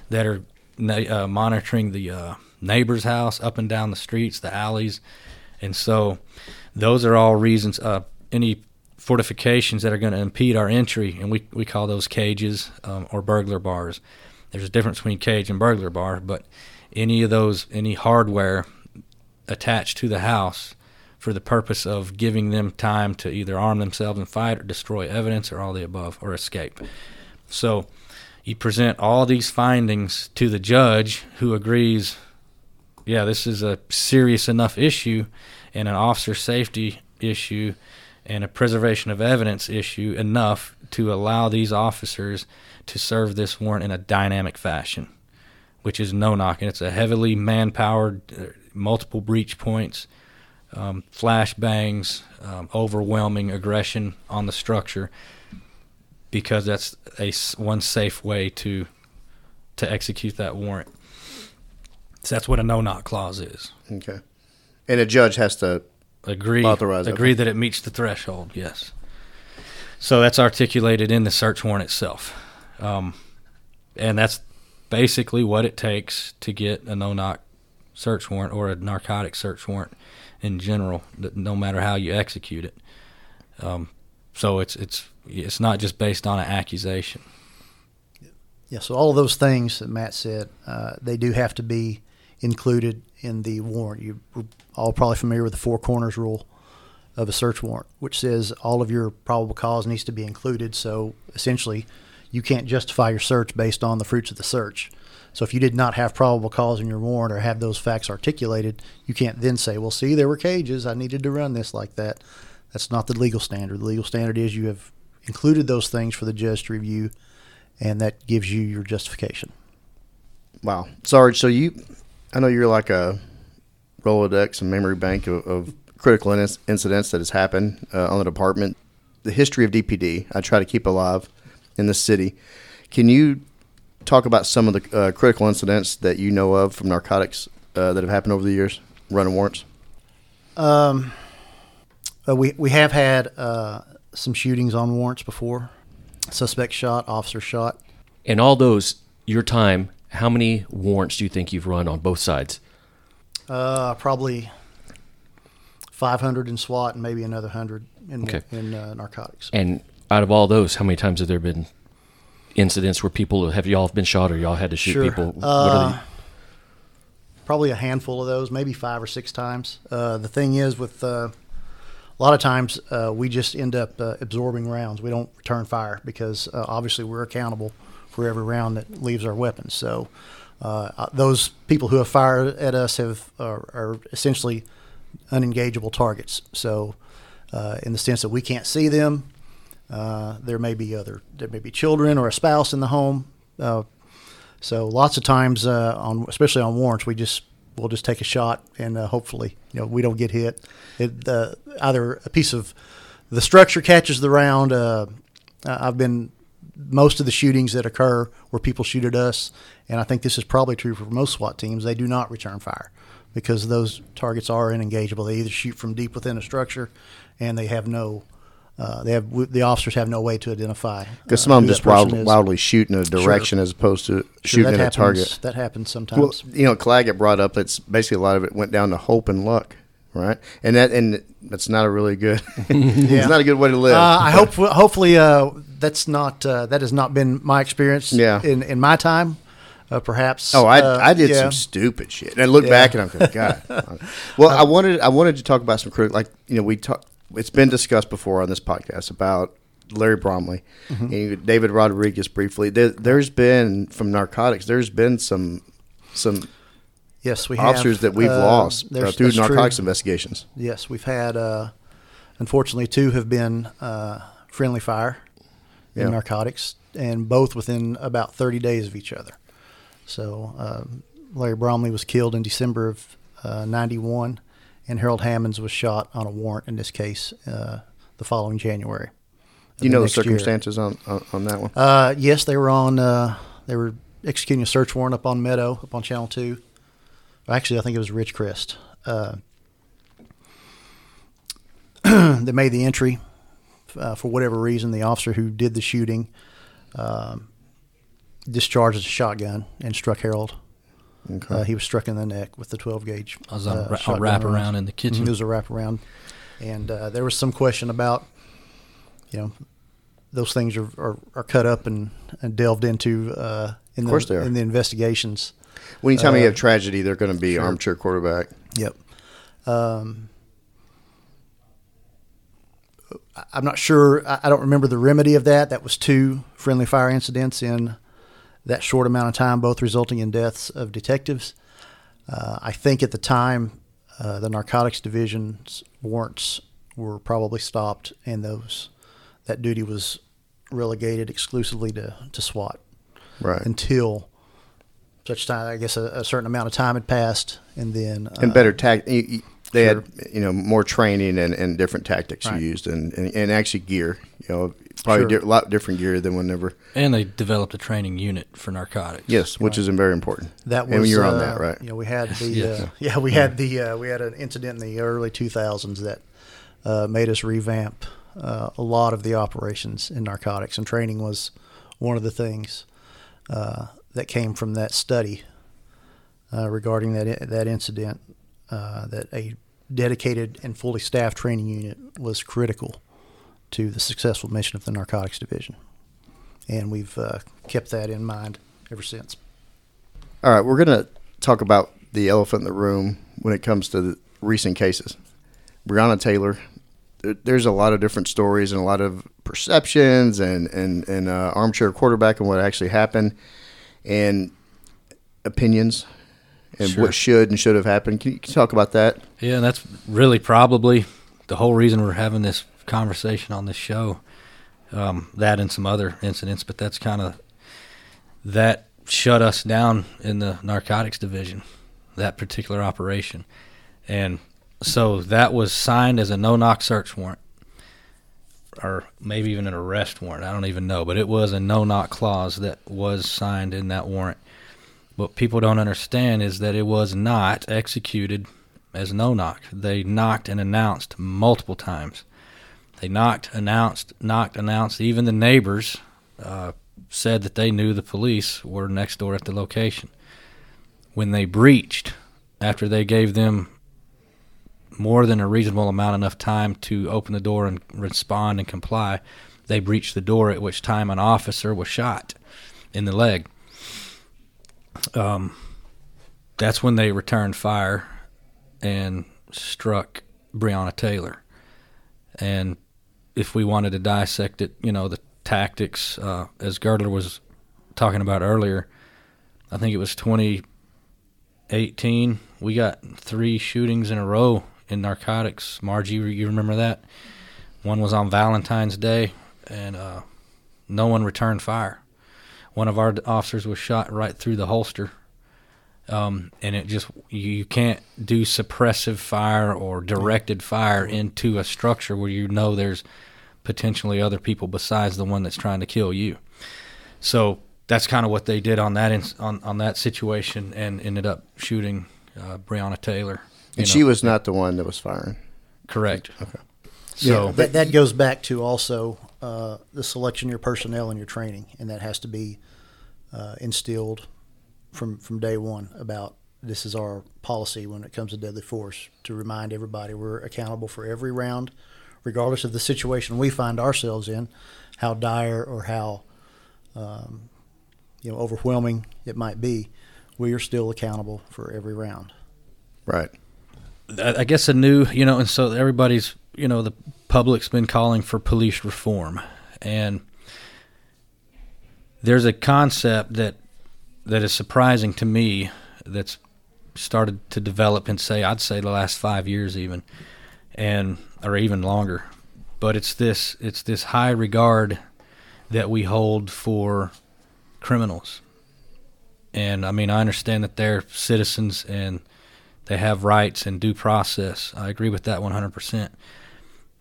that are uh, monitoring the uh, neighbor's house up and down the streets, the alleys, and so those are all reasons. Uh, any fortifications that are going to impede our entry, and we we call those cages um, or burglar bars. There's a difference between cage and burglar bar, but any of those, any hardware attached to the house for the purpose of giving them time to either arm themselves and fight or destroy evidence or all the above or escape. So you present all these findings to the judge who agrees, yeah, this is a serious enough issue and an officer safety issue and a preservation of evidence issue enough to allow these officers to serve this warrant in a dynamic fashion, which is no knocking. It's a heavily man powered, uh, multiple breach points, um, flash bangs, um, overwhelming aggression on the structure because that's a one safe way to to execute that warrant. So that's what a no knock clause is. Okay. And a judge has to. Agree Authorize agree that it meets the threshold. Yes. So that's articulated in the search warrant itself, um, and that's basically what it takes to get a no knock search warrant or a narcotic search warrant in general. that No matter how you execute it. Um, so it's it's it's not just based on an accusation. Yeah, so all of those things that Matt said, uh, they do have to be included in the warrant. You're all probably familiar with the four corners rule of a search warrant, which says all of your probable cause needs to be included. So essentially, you can't justify your search based on the fruits of the search. So if you did not have probable cause in your warrant or have those facts articulated, you can't then say, well, see, there were cages. I needed to run this like that. That's not the legal standard. The legal standard is you have included those things for the judge to review, and that gives you your justification. Wow. Sarge, so you. I know you're like a Rolodex and memory bank of, of critical inc- incidents that has happened uh, on the department. The history of DPD, I try to keep alive in the city. Can you talk about some of the uh, critical incidents that you know of from narcotics uh, that have happened over the years, running warrants? Um, uh, we we have had uh, some shootings on warrants before. Suspect shot, officer shot. And all those, your time, how many warrants do you think you've run on both sides? Uh, probably 500 in SWAT and maybe another 100 in, Okay. in uh, narcotics. And out of all those, how many times have there been incidents where people have y'all been shot or y'all had to shoot Sure. people? What Uh, Probably a handful of those, maybe five or six times. Uh, the thing is, with uh, a lot of times, uh, we just end up uh, absorbing rounds. We don't return fire because uh, obviously we're accountable for every round that leaves our weapons. So uh, uh, those people who have fired at us have are, are essentially unengageable targets. So uh, in the sense that we can't see them, uh, there may be other there may be children or a spouse in the home. Uh, so lots of times, uh, on especially on warrants, we just we'll just take a shot and hopefully you know we don't get hit. It, either a piece of the structure catches the round. I've been most of the shootings that occur where people shoot at us, and I think this is probably true for most SWAT teams. They do not return fire because those targets are unengageable. They either shoot from deep within a structure, and they have no. Uh, they have the officers have no way to identify Because uh, some of them just wild, wildly shoot in a direction as opposed to Sure, shooting at a target. That happens sometimes. Well, you know, Claggett brought up that's basically a lot of it went down to hope and luck, right? And that and that's not a really good. [laughs] it's not a good way to live. Uh, I hope, hopefully, uh, that's not uh, that has not been my experience. Yeah. In in my time, uh, perhaps. Oh, I, uh, I did yeah. some stupid shit. And I look Yeah. back and I'm going, God. [laughs] well, [laughs] I wanted I wanted to talk about some critical, like you know, we talk. It's been discussed before on this podcast about Larry Bromley Mm-hmm. and David Rodriguez briefly. There, there's been from narcotics. There's been some some Yes, we have officers that we've uh, lost uh, through that's true. narcotics investigations. Yes, we've had. Uh, unfortunately, two have been uh, friendly fire in Yeah. narcotics, and both within about 30 days of each other. So uh, Larry Bromley was killed in December of uh, 91, and Harold Hammonds was shot on a warrant in this case uh, the following January. Do you know the circumstances on, on on that one? Uh, yes, they were on. Uh, they were executing a search warrant up on Meadow, up on Channel Two. Actually, I think it was Ridgecrest. Uh, [clears throat] they made the entry uh, for whatever reason. The officer who did the shooting um, discharged a shotgun and struck Harold. Okay. Uh, he was struck in the neck with the 12 gauge. I was on a uh, ra- a wrap round. around in the kitchen. It was a wrap around, and uh, there was some question about, you know, those things are, are, are cut up and, and delved into uh, in Of course the they are. in the investigations. Anytime you uh, have tragedy, they're going to be sure. armchair quarterback. Yep. Um, I- I'm not sure. I don't remember the remedy of that. That was two friendly fire incidents in that short amount of time, both resulting in deaths of detectives. Uh, I think at the time, uh, the narcotics division's warrants were probably stopped, and those that duty was relegated exclusively to, to SWAT Right. until such time. I guess a, a certain amount of time had passed, and then and uh, better tact. you- you- They sure. had you know more training and, and different tactics Right. used and, and, and actually gear. You know, probably Sure. di- a lot different gear than whenever. and they developed a training unit for narcotics. Yes, which is very important. That was and you're on uh, that, right? You know, we had the [laughs] Yes. uh, yeah, we had the uh, we had an incident in the early 2000s that uh, made us revamp uh, a lot of the operations in narcotics, and training was one of the things uh, that came from that study uh, regarding that that incident. Uh, that a dedicated and fully staffed training unit was critical to the successful mission of the narcotics division, and we've uh, kept that in mind ever since. All right, we're going to talk about the elephant in the room when it comes to the recent cases. Breonna Taylor, there's a lot of different stories and a lot of perceptions and and and uh, armchair quarterback and what actually happened, and opinions and Sure. what should and should have happened. Can you, can you talk about that? Yeah, that's really probably the whole reason we're having this conversation on this show. Um, that and some other incidents, but that's kind of that shut us down in the narcotics division, that particular operation, and so that was signed as a no-knock search warrant, or maybe even an arrest warrant. I don't even know, but it was a no-knock clause that was signed in that warrant. What people don't understand is that it was not executed as no knock. They knocked and announced multiple times. They knocked, announced, knocked, announced. Even the neighbors uh, said that they knew the police were next door at the location. When they breached, after they gave them more than a reasonable amount enough time to open the door and respond and comply, they breached the door. At which time, an officer was shot in the leg. Um, that's when they returned fire and struck Breonna Taylor. And if we wanted to dissect it, you know, the tactics, uh, as Girdler was talking about earlier, I think it was 2018. We got three shootings in a row in narcotics. Margie, you remember that? One was on Valentine's Day, and uh, no one returned fire. One of our officers was shot right through the holster um, and it just you can't do suppressive fire or directed fire into a structure where you know there's potentially other people besides the one that's trying to kill you. So that's kind of what they did on that in, on on that situation, and ended up shooting uh, Breonna Taylor. And know. she was not the one that was firing. Correct. Okay. So yeah, that that goes back to also uh, the selection of your personnel and your training, and that has to be uh, instilled from from day one about this is our policy when it comes to deadly force to remind everybody we're accountable for every round, regardless of the situation we find ourselves in, how dire or how um, you know overwhelming it might be. We are still accountable for every round. Right. I guess a new, you know, and so everybody's, you know, the public's been calling for police reform, and there's a concept that that is surprising to me that's started to develop in say I'd say the last five years even and or even longer. But it's this it's this high regard that we hold for criminals. And I mean I understand that they're citizens and they have rights and due process. I agree with that 100%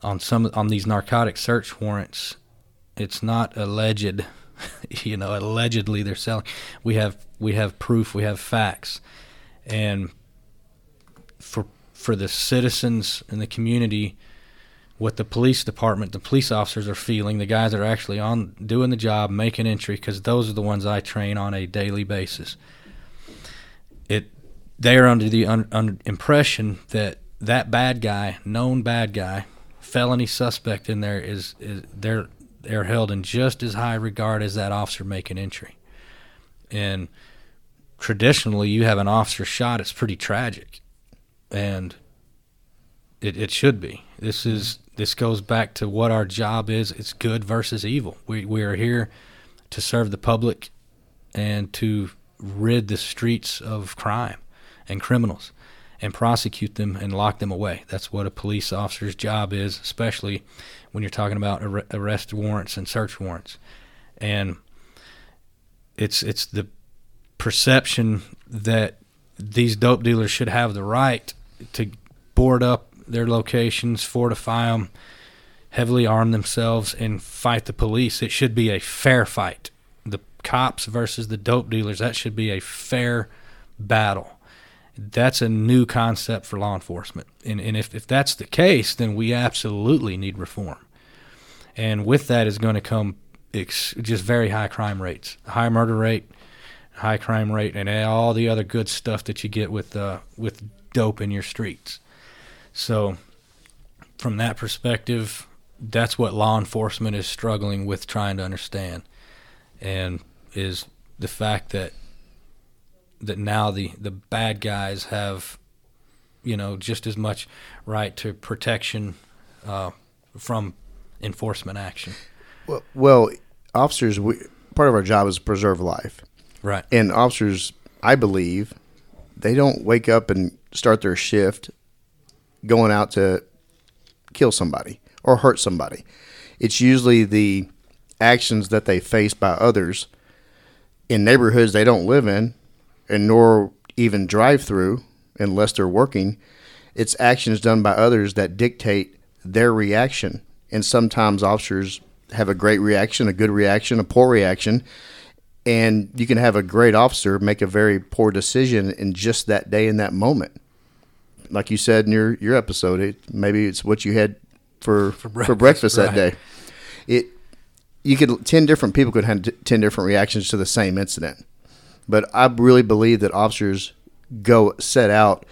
on some on these narcotic search warrants it's not alleged [laughs] you know, allegedly they're selling. We have we have proof, we have facts, and for for the citizens and the community, what the police department, the police officers are feeling, the guys that are actually on doing the job, making entry, because those are the ones I train on a daily basis. It they are under the un, impression that that bad guy, known bad guy, felony suspect in there is is they're they're held in just as high regard as that officer making entry. And traditionally, you have an officer shot, it's pretty tragic, and it it should be. This is this goes back to what our job is. It's good versus evil. We we are here to serve the public and to rid the streets of crime and criminals and prosecute them and lock them away. That's what a police officer's job is, especially when you're talking about arrest warrants and search warrants. And it's it's the perception that these dope dealers should have the right to board up their locations, fortify them, heavily arm themselves, and fight the police. It should be a fair fight. The cops versus the dope dealers, that should be a fair battle that's a new concept for law enforcement. And, and if, if that's the case, then we absolutely need reform. And with that is going to come ex- just very high crime rates, high murder rate, high crime rate, and all the other good stuff that you get with uh, with dope in your streets. So, from that perspective, that's what law enforcement is struggling with trying to understand, and is the fact that that now the the bad guys have, you know, just as much right to protection uh, from enforcement action. Well, well officers, we, part of our job is to preserve life. Right. And officers, I believe, they don't wake up and start their shift going out to kill somebody or hurt somebody. It's usually the actions that they face by others in neighborhoods they don't live in and nor even drive through unless they're working. It's actions done by others that dictate their reaction and sometimes officers have a great reaction, a good reaction, a poor reaction, and you can have a great officer make a very poor decision in just that day in that moment. Like you said in your your episode, it, maybe it's what you had for [laughs] for breakfast, for breakfast right. that day. It you could ten different people could have ten different reactions to the same incident, but I really believe that officers go set out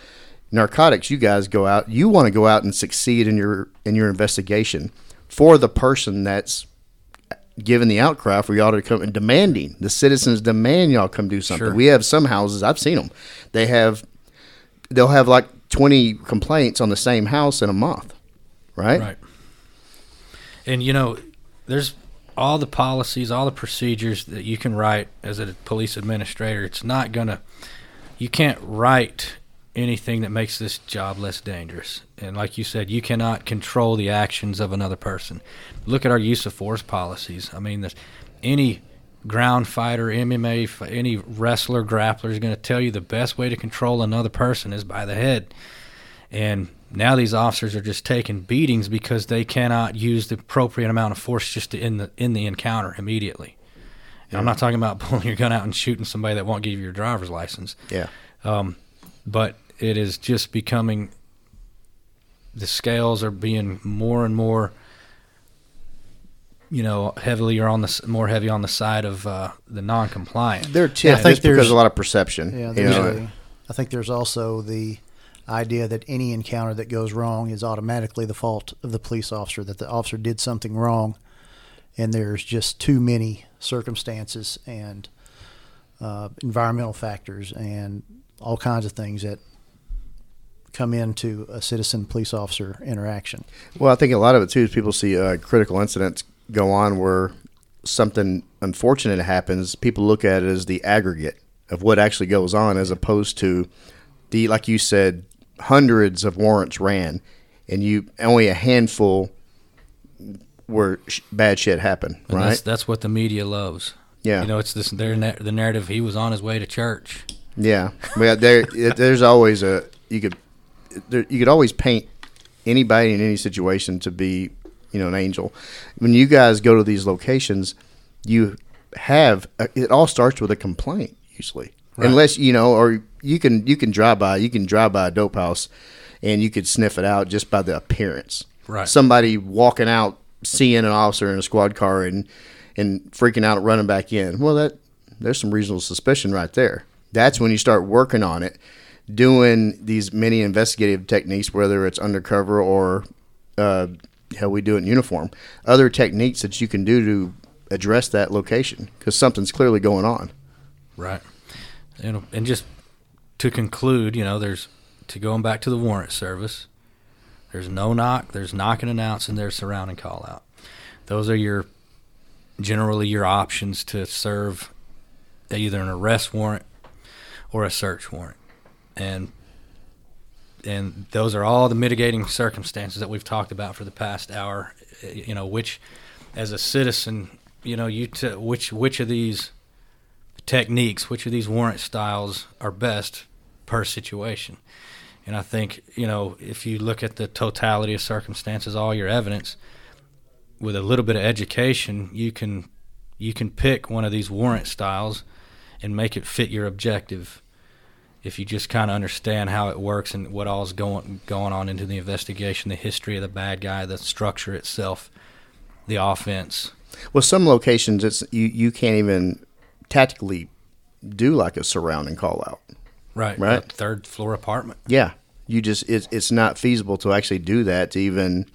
narcotics. You guys go out. You want to go out and succeed in your in your investigation for the person that's given the outcry for y'all to come and demanding the citizens demand y'all come do something. Sure. We have some houses I've seen them. They have they'll have like twenty complaints on the same house in a month, right? Right. And you know, there's all the policies, all the procedures that you can write as a police administrator. It's not gonna. You can't write anything that makes this job less dangerous. And like you said, you cannot control the actions of another person. Look at our use of force policies. I mean, any ground fighter, MMA, any wrestler, grappler is going to tell you the best way to control another person is by the head. And now these officers are just taking beatings because they cannot use the appropriate amount of force just to in the in the encounter immediately. And I'm not talking about [laughs] pulling your gun out and shooting somebody that won't give you your driver's license, Yeah. um, but it is just becoming. The scales are being more and more. You know, heavily or on the more heavy on the side of uh, the non-compliant. They're I think just because there's- a lot of perception. Yeah, you know. a, I think there's also the idea that any encounter that goes wrong is automatically the fault of the police officer, that the officer did something wrong, and there's just too many circumstances and uh, environmental factors and all kinds of things that come into a citizen police officer interaction. Well, I think a lot of it too is people see uh, critical incidents go on where something unfortunate happens. People look at it as the aggregate of what actually goes on, as opposed to the like you said, hundreds of warrants ran, and you only a handful where sh- bad shit happened. And right? That's, that's what the media loves. Yeah. You know, it's this their na- the narrative. He was on his way to church. Yeah, but there, there's always a you could there, you could always paint anybody in any situation to be you know an angel. When you guys go to these locations, you have uh, it all starts with a complaint usually, unless you know, or you can you can drive by you can drive by a dope house and you could sniff it out just by the appearance. Right. Somebody walking out, seeing an officer in a squad car and and freaking out, running back in. Well, that there's some reasonable suspicion right there. That's when you start working on it, doing these many investigative techniques, whether it's undercover or uh, hell, we do it in uniform. Other techniques that you can do to address that location because something's clearly going on. Right. And and just to conclude, you know, there's to going back to the warrant service. There's no knock. There's knock and announce, and there's surround and call out. Those are your generally your options to serve either an arrest warrant or a search warrant, and and those are all the mitigating circumstances that we've talked about for the past hour. You know, which as a citizen, you know, you t- which which of these techniques, which of these warrant styles are best per situation. And I think, you know, if you look at the totality of circumstances, all your evidence, with a little bit of education, you can you can pick one of these warrant styles and make it fit your objective. If you just kind of understand how it works and what all's going going on into the investigation, the history of the bad guy, the structure itself, the offense. Well, some locations it's you you can't even tactically do like a surround and call out. Right. Right. a third floor apartment. Yeah, you just it's it's not feasible to actually do that to even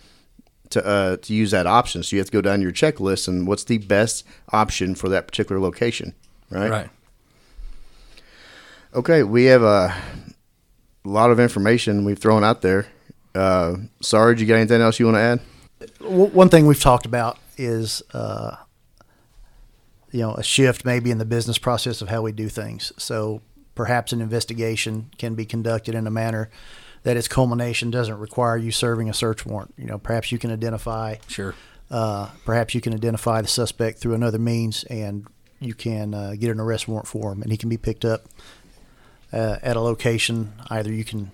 to uh, to use that option. So you have to go down your checklist and what's the best option for that particular location, right? Right. Okay, we have a lot of information we've thrown out there. Uh, Sarge, you got anything else you want to add? One thing we've talked about is uh, you know a shift maybe in the business process of how we do things so perhaps an investigation can be conducted in a manner that its culmination doesn't require you serving a search warrant. You know perhaps you can identify Sure. uh, perhaps you can identify the suspect through another means and you can uh, get an arrest warrant for him and he can be picked up uh, at a location. Either you can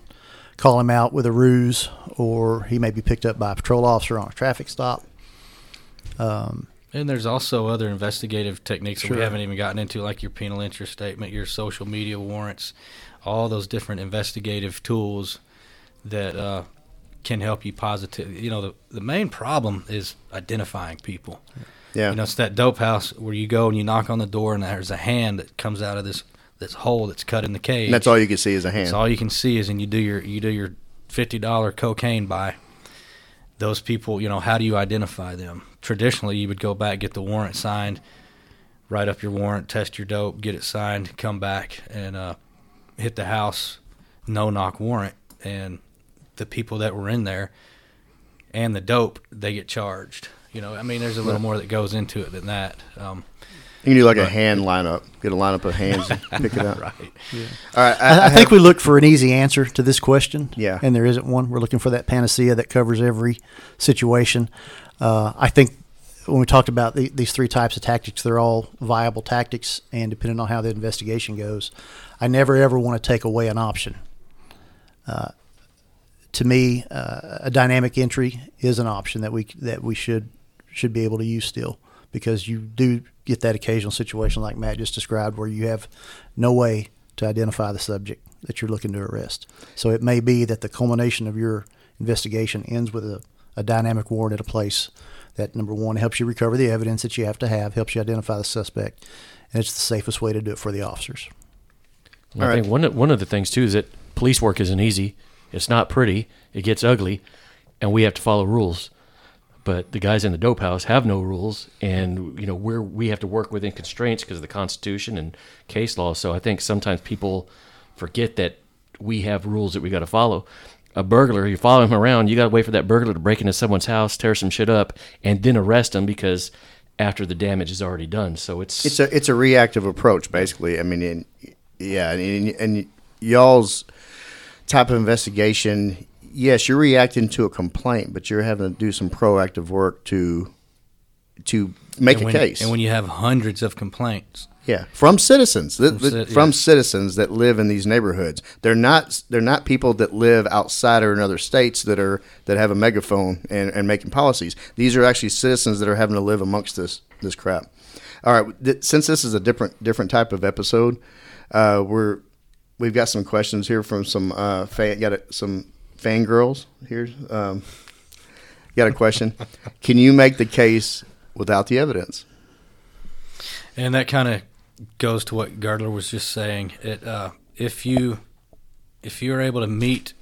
call him out with a ruse or he may be picked up by a patrol officer on a traffic stop. Um, And there's also other investigative techniques that we haven't even gotten into, like your penal interest statement, your social media warrants, all those different investigative tools that uh, can help you positive. You know, the the main problem is identifying people. Yeah, You know, it's that dope house where you go and you knock on the door and there's a hand that comes out of this this hole that's cut in the cage. And that's all you can see is a hand. That's all you can see is, and you do your you do your fifty dollar cocaine buy. Those people, you know, how do you identify them? Traditionally, you would go back, get the warrant signed, write up your warrant, test your dope, get it signed, come back and uh, hit the house, no knock warrant, and the people that were in there and the dope, they get charged. You know, I mean, there's a little more that goes into it than that. Um, you can do like a hand lineup. Get a lineup of hands and pick it [laughs] out. right. All right. I, I, have- think we look for an easy answer to this question. Yeah. And there isn't one. We're looking for that panacea that covers every situation. Uh, I think when we talked about the, these three types of tactics, they're all viable tactics, and depending on how the investigation goes, I never ever want to take away an option. Uh, to me, uh, a dynamic entry is an option that we that we should should be able to use still because you do get that occasional situation like Matt just described where you have no way to identify the subject that you're looking to arrest. So it may be that the culmination of your investigation ends with a, a dynamic warrant at a place that number one helps you recover the evidence that you have to have, helps you identify the suspect, and it's the safest way to do it for the officers. And I All right. think one one of the things too is that police work isn't easy. It's not pretty. It gets ugly, and we have to follow rules. But the guys in the dope house have no rules, and you know we're we have to work within constraints because of the Constitution and case law. So I think sometimes people forget that we have rules that we got to follow. A burglar, you follow him around, you got to wait for that burglar to break into someone's house, tear some shit up, and then arrest him because after the damage is already done. So it's it's a it's a reactive approach basically. I mean, yeah, and, and y'all's type of investigation. Yes, you're reacting to a complaint, but you're having to do some proactive work to to make and a when, case. And when you have hundreds of complaints, Yeah, from citizens, from, From yes. citizens that live in these neighborhoods. They're not they're not people that live outside or in other states that are that have a megaphone and, and making policies. These are actually citizens that are having to live amongst this this crap. All right, th- since this is a different different type of episode, uh, we're we've got some questions here from some uh, fan, got a, some fangirls here. Um, [laughs] got a question? Can you make the case without the evidence? and that kind of goes to what Girdler was just saying. It uh, if you if you're able to meet,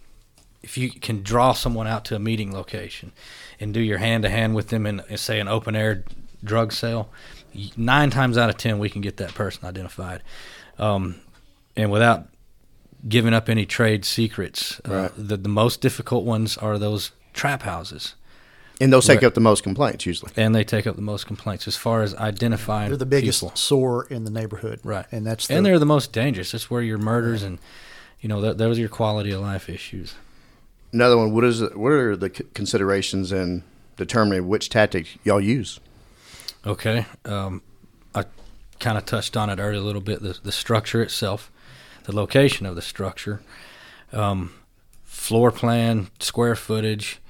if you can draw someone out to a meeting location and do your hand to hand with them in, in say an open air drug sale, nine times out of ten we can get that person identified, um, and without giving up any trade secrets. Uh, the the most difficult ones are those trap houses. And those take Right. up the most complaints usually. and they take up the most complaints as far as identifying. They're the biggest people. sore in the neighborhood, right? And that's and they're the most dangerous. That's where your murders and you know th- those are your quality of life issues. Another one. What is what are the considerations in determining which tactic y'all use? Okay, um, I kind of touched on it earlier a little bit. The the structure itself, the location of the structure, um, floor plan, square footage,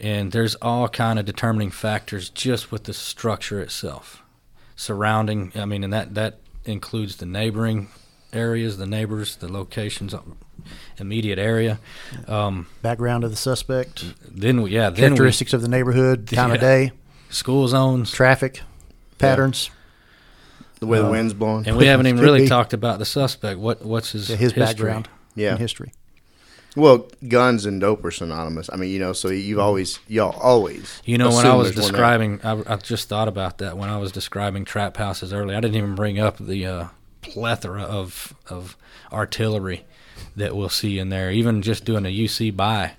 and there's all kind of determining factors just with the structure itself, surrounding. I mean, and that that includes the neighboring areas, the neighbors, the locations, uh, immediate area. Um, background of the suspect, then we, yeah, then we, characteristics of the neighborhood, [laughs] time of day, school zones, traffic patterns, The way the Uh, wind's blowing. and we haven't even really [laughs] be. talked about the suspect. What what's his yeah, his history? background, Yeah. and history. Well, guns and dope are synonymous. I mean, you know, so you've always y'all always. You know, when I was there's one there. describing, I, I just thought about that when I was describing trap houses earlier. I didn't even bring up the uh, plethora of of artillery that we'll see in there. Even just doing a UC buy,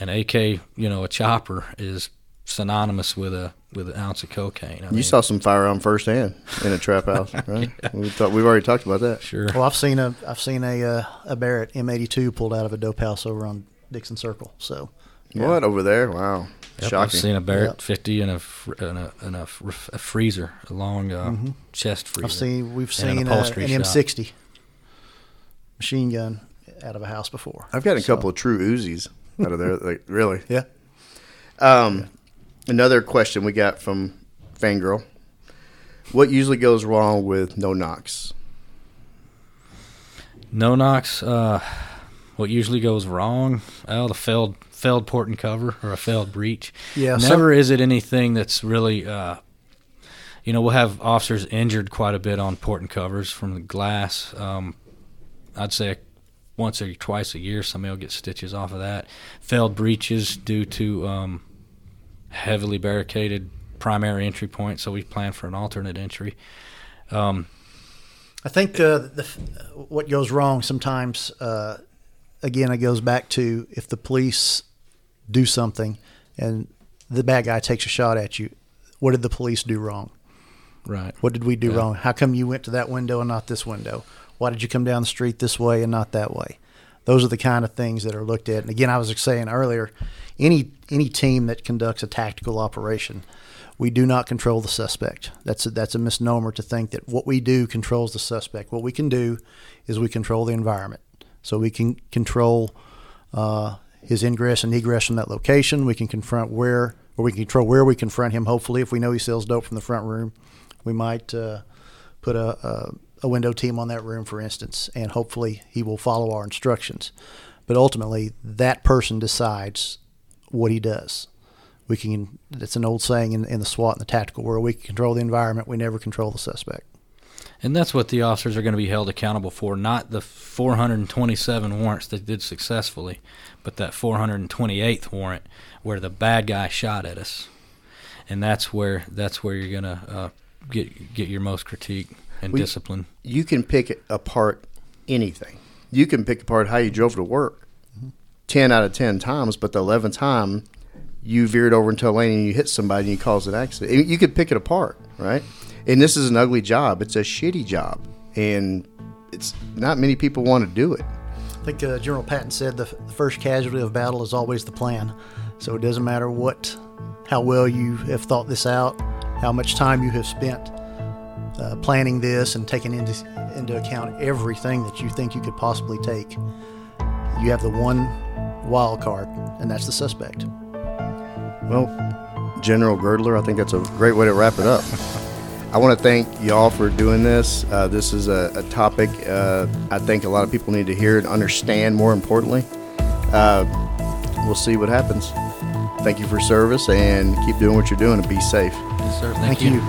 an AK, you know, a chopper is synonymous with a with an ounce of cocaine. I You saw some firearm firsthand in a trap house, [laughs] right? we thought, we've already talked about that. sure. Well, I've seen a I've seen a uh, a Barrett M82 pulled out of a dope house over on Dixon Circle. So What over there? Wow, Yep, I've seen a Barrett Yep. 50 in a fr- in a, in a, a freezer, a long uh, chest freezer. I've seen we've And an seen uh, an. M60 machine gun out of a house before. I've got a So- couple of true Uzis out of there. Like really. [laughs] Yeah. Um, another question we got from Fangirl. What usually goes wrong with no knocks? No knocks. Uh, what usually goes wrong? Oh, the failed failed port and cover or a failed breach. Yeah, some- Never is it anything that's really, uh, you know, we'll have officers injured quite a bit on port and covers from the glass. Um, I'd say once or twice a year, somebody will get stitches off of that. Failed breaches due to um, heavily barricaded primary entry point, so we plan for an alternate entry. Um, I think uh, the, what goes wrong sometimes, uh, again, it goes back to if the police do something and the bad guy takes a shot at you, what did the police do wrong? right. What did we do Yeah. wrong? How come you went to that window and not this window? Why did you come down the street this way and not that way? Those are the kind of things that are looked at. And again, I was saying earlier, any any team that conducts a tactical operation, we do not control the suspect. That's a, that's a misnomer to think that what we do controls the suspect. What we can do is we control the environment. So we can control uh, his ingress and egress from that location. We can confront where, or we can control where we confront him. Hopefully, if we know he sells dope from the front room, we might uh, put a, a, a window team on that room, for instance, and hopefully he will follow our instructions. But ultimately, that person decides what he does. We can. It's an old saying in, in the SWAT and the tactical world. We can control the environment. We never control the suspect. And that's what the officers are going to be held accountable for, not the 427 warrants that did successfully, but that 428th warrant where the bad guy shot at us. And that's where that's where you're going to uh, get get your most critique and We- discipline. You can pick apart anything. You can pick apart how you drove to work 10 out of 10 times, but the 11th time you veered over into a lane and you hit somebody and you caused an accident. You could pick it apart, right? And this is an ugly job. It's a shitty job. And it's not many people want to do it. I think uh, General Patton said the, f- the first casualty of battle is always the plan. So it doesn't matter what, how well you have thought this out, how much time you have spent uh, planning this and taking into into account everything that you think you could possibly take. You have the one wild card, and that's the suspect. Well, General Girdler, I think that's a great way to wrap it up. [laughs] I want to thank y'all for doing this. Uh, this is a, a topic uh, I think a lot of people need to hear and understand more importantly. Uh, we'll see what happens. Thank you for service and keep doing what you're doing and be safe. Yes, sir. Thank, you.